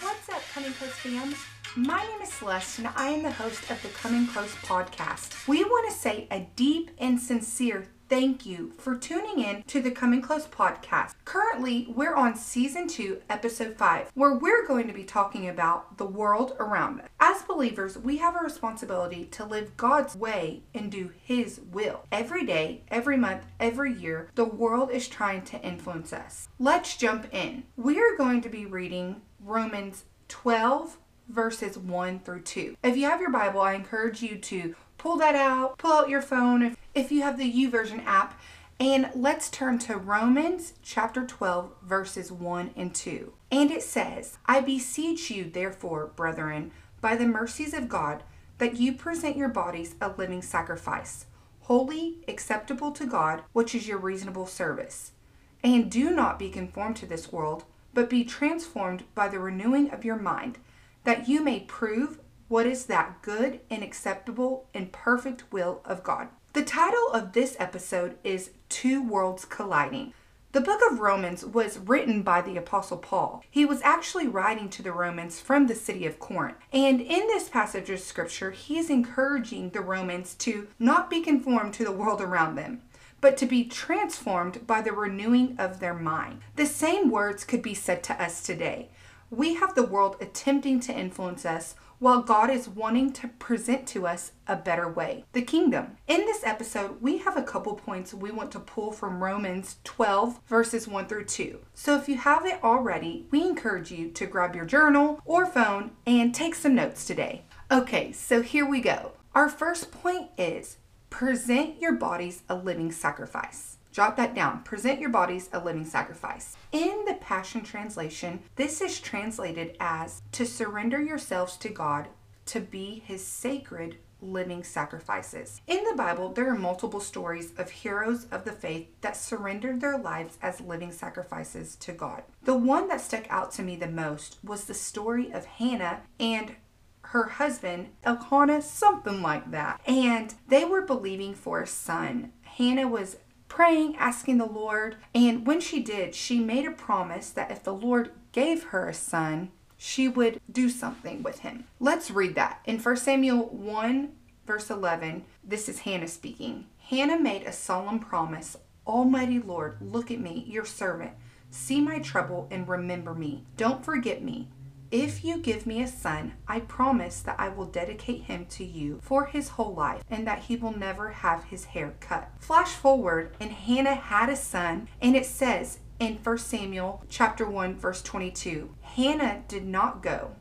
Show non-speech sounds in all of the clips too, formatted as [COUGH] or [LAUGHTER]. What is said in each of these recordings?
What's up, Coming Close fam? My name is Celeste, and I am the host of the Coming Close podcast. We want to say a deep and sincere thank you for tuning in to the Coming Close podcast. Currently, we're on season two, episode five, where we're going to be talking about the world around us. As believers, we have a responsibility to live God's way and do His will. Every day, every month, every year, the world is trying to influence us. Let's jump in. We are going to be reading Romans 12 verses 1 through 2. If you have your Bible, I encourage you to pull that out, pull out your phone if, if you have the YouVersion app, and let's turn to Romans chapter 12, verses 1 and 2. And it says, I beseech you, therefore, brethren, by the mercies of God, that you present your bodies a living sacrifice, holy, acceptable to God, which is your reasonable service. And do not be conformed to this world, but be transformed by the renewing of your mind that you may prove what is that good and acceptable and perfect will of God. The title of this episode is Two Worlds Colliding. The book of Romans was written by the Apostle Paul. He was actually writing to the Romans from the city of Corinth. And in this passage of scripture, he is encouraging the Romans to not be conformed to the world around them, but to be transformed by the renewing of their mind. The same words could be said to us today we have the world attempting to influence us while God is wanting to present to us a better way the kingdom. In this episode, we have a couple points we want to pull from Romans 12, verses 1 through 2. So if you haven't already, we encourage you to grab your journal or phone and take some notes today. Okay, so here we go. Our first point is present your bodies a living sacrifice. Jot that down. Present your bodies a living sacrifice. In the Passion Translation, this is translated as to surrender yourselves to God to be his sacred living sacrifices. In the Bible, there are multiple stories of heroes of the faith that surrendered their lives as living sacrifices to God. The one that stuck out to me the most was the story of Hannah and her husband, Elkanah, something like that. And they were believing for a son. Hannah was praying, asking the Lord. And when she did, she made a promise that if the Lord gave her a son, she would do something with him. Let's read that. In 1 Samuel 1, verse 11, this is Hannah speaking. Hannah made a solemn promise Almighty Lord, look at me, your servant. See my trouble and remember me. Don't forget me. If you give me a son, I promise that I will dedicate him to you for his whole life and that he will never have his hair cut. Flash forward, and Hannah had a son, and it says in 1 Samuel chapter 1 verse 22, Hannah did not go.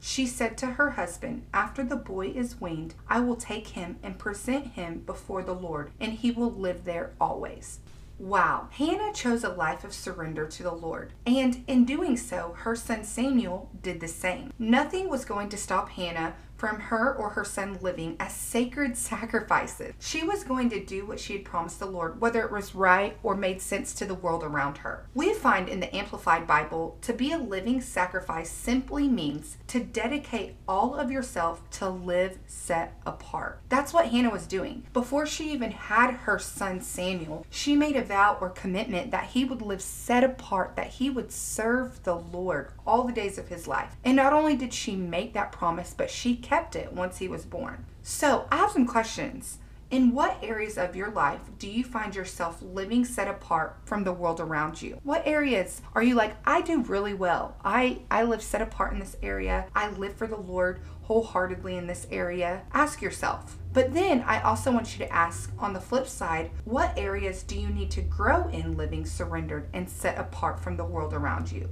She said to her husband, After the boy is weaned, I will take him and present him before the Lord, and he will live there always. Wow, Hannah chose a life of surrender to the Lord, and in doing so, her son Samuel did the same. Nothing was going to stop Hannah from her or her son living as sacred sacrifices. She was going to do what she had promised the Lord, whether it was right or made sense to the world around her. We find in the Amplified Bible to be a living sacrifice simply means to dedicate all of yourself to live set apart. That's what Hannah was doing. Before she even had her son Samuel, she made a vow or commitment that he would live set apart, that he would serve the Lord all the days of his life. And not only did she make that promise, but she kept it once he was born. So I have some questions. In what areas of your life do you find yourself living set apart from the world around you? What areas are you like, I do really well. I, I live set apart in this area. I live for the Lord wholeheartedly in this area. Ask yourself. But then I also want you to ask on the flip side, what areas do you need to grow in living surrendered and set apart from the world around you?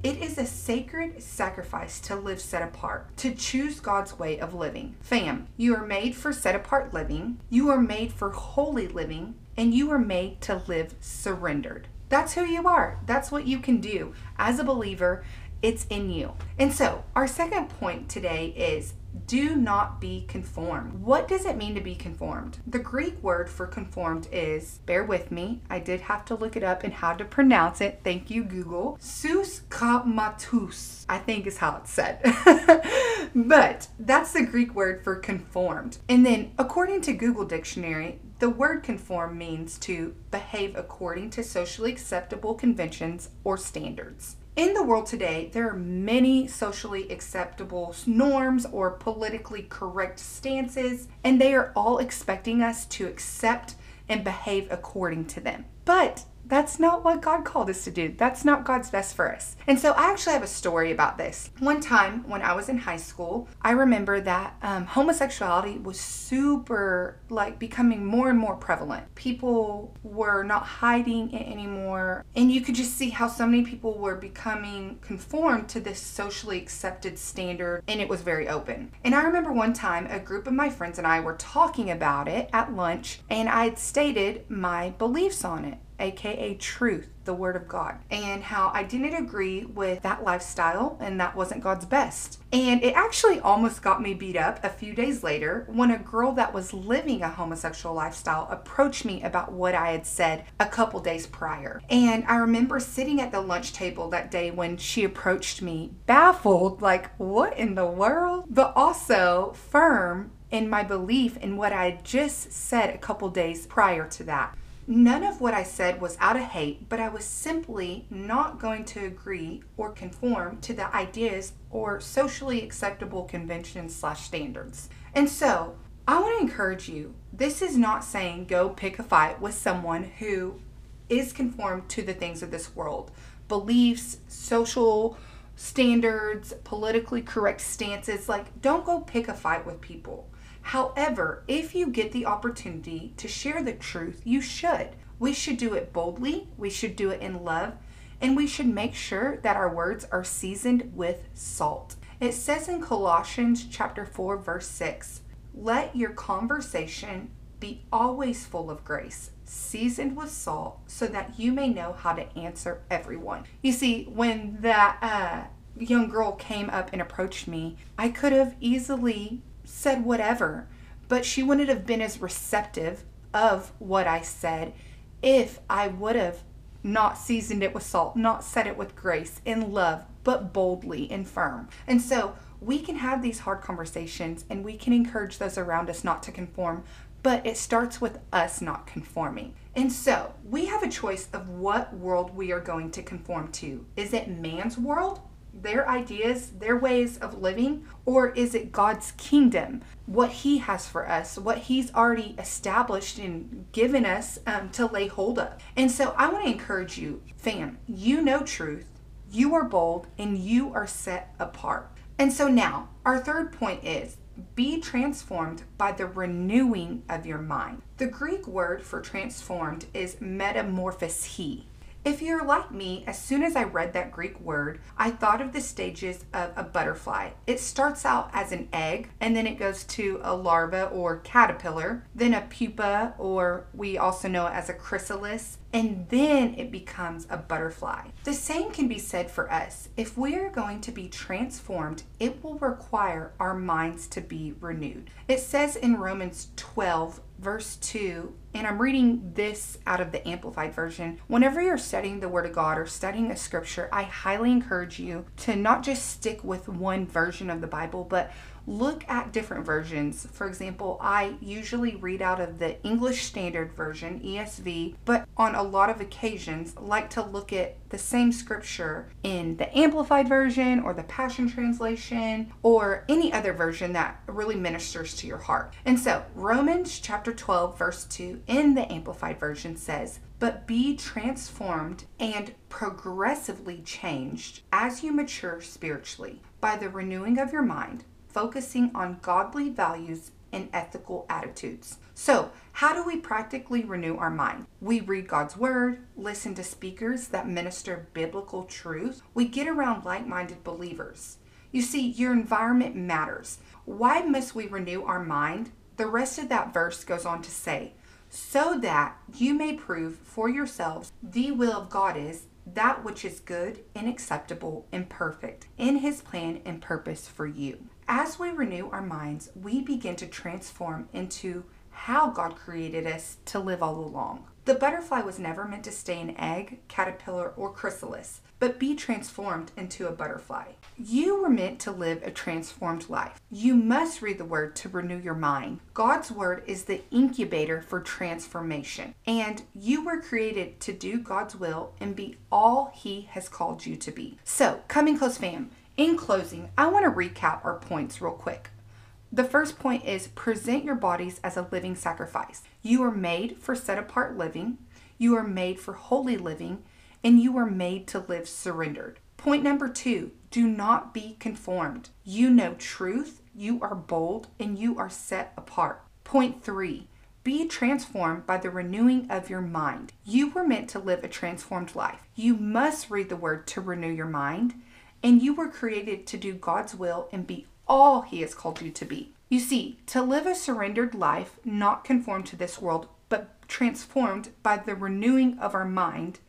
It is a sacred sacrifice to live set apart, to choose God's way of living. Fam, you are made for set apart living, you are made for holy living, and you are made to live surrendered. That's who you are. That's what you can do. As a believer, it's in you. And so, our second point today is do not be conformed. What does it mean to be conformed? The Greek word for conformed is, bear with me, I did have to look it up and how to pronounce it. Thank you, Google. Suskamatus, I think is how it's said. [LAUGHS] but that's the Greek word for conformed. And then, according to Google Dictionary, the word conform means to behave according to socially acceptable conventions or standards. In the world today, there are many socially acceptable norms or politically correct stances, and they are all expecting us to accept and behave according to them. But that's not what God called us to do. That's not God's best for us. And so I actually have a story about this. One time when I was in high school, I remember that um, homosexuality was super, like, becoming more and more prevalent. People were not hiding it anymore. And you could just see how so many people were becoming conformed to this socially accepted standard, and it was very open. And I remember one time a group of my friends and I were talking about it at lunch, and I had stated my beliefs on it aka truth, the Word of God, and how I didn't agree with that lifestyle and that wasn't God's best. And it actually almost got me beat up a few days later when a girl that was living a homosexual lifestyle approached me about what I had said a couple days prior. And I remember sitting at the lunch table that day when she approached me, baffled, like, what in the world? But also firm in my belief in what I had just said a couple days prior to that. None of what I said was out of hate, but I was simply not going to agree or conform to the ideas or socially acceptable conventions slash standards. And so, I want to encourage you. This is not saying go pick a fight with someone who is conformed to the things of this world, beliefs, social standards, politically correct stances. Like, don't go pick a fight with people. However, if you get the opportunity to share the truth, you should. We should do it boldly, we should do it in love, and we should make sure that our words are seasoned with salt. It says in Colossians chapter 4 verse 6, "Let your conversation be always full of grace, seasoned with salt, so that you may know how to answer everyone." You see, when that uh, young girl came up and approached me, I could have easily said whatever, but she wouldn't have been as receptive of what I said if I would have not seasoned it with salt, not said it with grace, in love, but boldly and firm. And so we can have these hard conversations and we can encourage those around us not to conform, but it starts with us not conforming. And so we have a choice of what world we are going to conform to. Is it man's world their ideas, their ways of living, or is it God's kingdom, what He has for us, what He's already established and given us um, to lay hold of? And so I want to encourage you, fam, you know truth, you are bold, and you are set apart. And so now, our third point is be transformed by the renewing of your mind. The Greek word for transformed is metamorphosis. If you're like me, as soon as I read that Greek word, I thought of the stages of a butterfly. It starts out as an egg, and then it goes to a larva or caterpillar, then a pupa, or we also know it as a chrysalis, and then it becomes a butterfly. The same can be said for us. If we are going to be transformed, it will require our minds to be renewed. It says in Romans 12, verse 2, and I'm reading this out of the Amplified Version. Whenever you're studying the Word of God or studying a scripture, I highly encourage you to not just stick with one version of the Bible, but look at different versions. For example, I usually read out of the English Standard Version, ESV, but on a lot of occasions like to look at the same scripture in the Amplified Version or the Passion Translation or any other version that really ministers to your heart. And so, Romans chapter 12, verse 2 in the Amplified Version says, but be transformed and progressively changed as you mature spiritually by the renewing of your mind focusing on godly values and ethical attitudes. So, how do we practically renew our mind? We read God's Word, listen to speakers that minister biblical truth, we get around like minded believers. You see, your environment matters. Why must we renew our mind? The rest of that verse goes on to say, so that you may prove for yourselves the will of God is that which is good and acceptable and perfect in His plan and purpose for you. As we renew our minds, we begin to transform into how God created us to live all along. The butterfly was never meant to stay an egg, caterpillar, or chrysalis, but be transformed into a butterfly. You were meant to live a transformed life. You must read the Word to renew your mind. God's Word is the incubator for transformation, and you were created to do God's will and be all He has called you to be. So, coming close, fam. In closing, I want to recap our points real quick. The first point is present your bodies as a living sacrifice. You are made for set apart living, you are made for holy living, and you are made to live surrendered. Point number two do not be conformed. You know truth, you are bold, and you are set apart. Point three be transformed by the renewing of your mind. You were meant to live a transformed life. You must read the word to renew your mind, and you were created to do God's will and be all He has called you to be. You see, to live a surrendered life, not conformed to this world, but transformed by the renewing of our mind,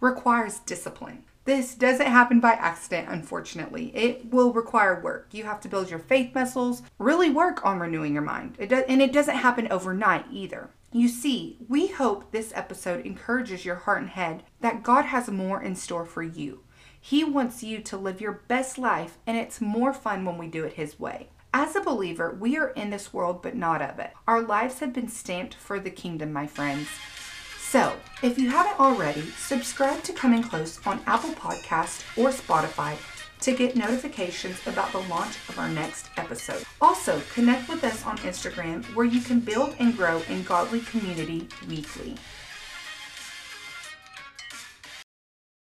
requires discipline. This doesn't happen by accident, unfortunately. It will require work. You have to build your faith muscles, really work on renewing your mind. It does, and it doesn't happen overnight either. You see, we hope this episode encourages your heart and head that God has more in store for you. He wants you to live your best life, and it's more fun when we do it His way. As a believer, we are in this world, but not of it. Our lives have been stamped for the kingdom, my friends. So, if you haven't already, subscribe to Coming Close on Apple Podcast or Spotify to get notifications about the launch of our next episode. Also, connect with us on Instagram where you can build and grow in godly community weekly.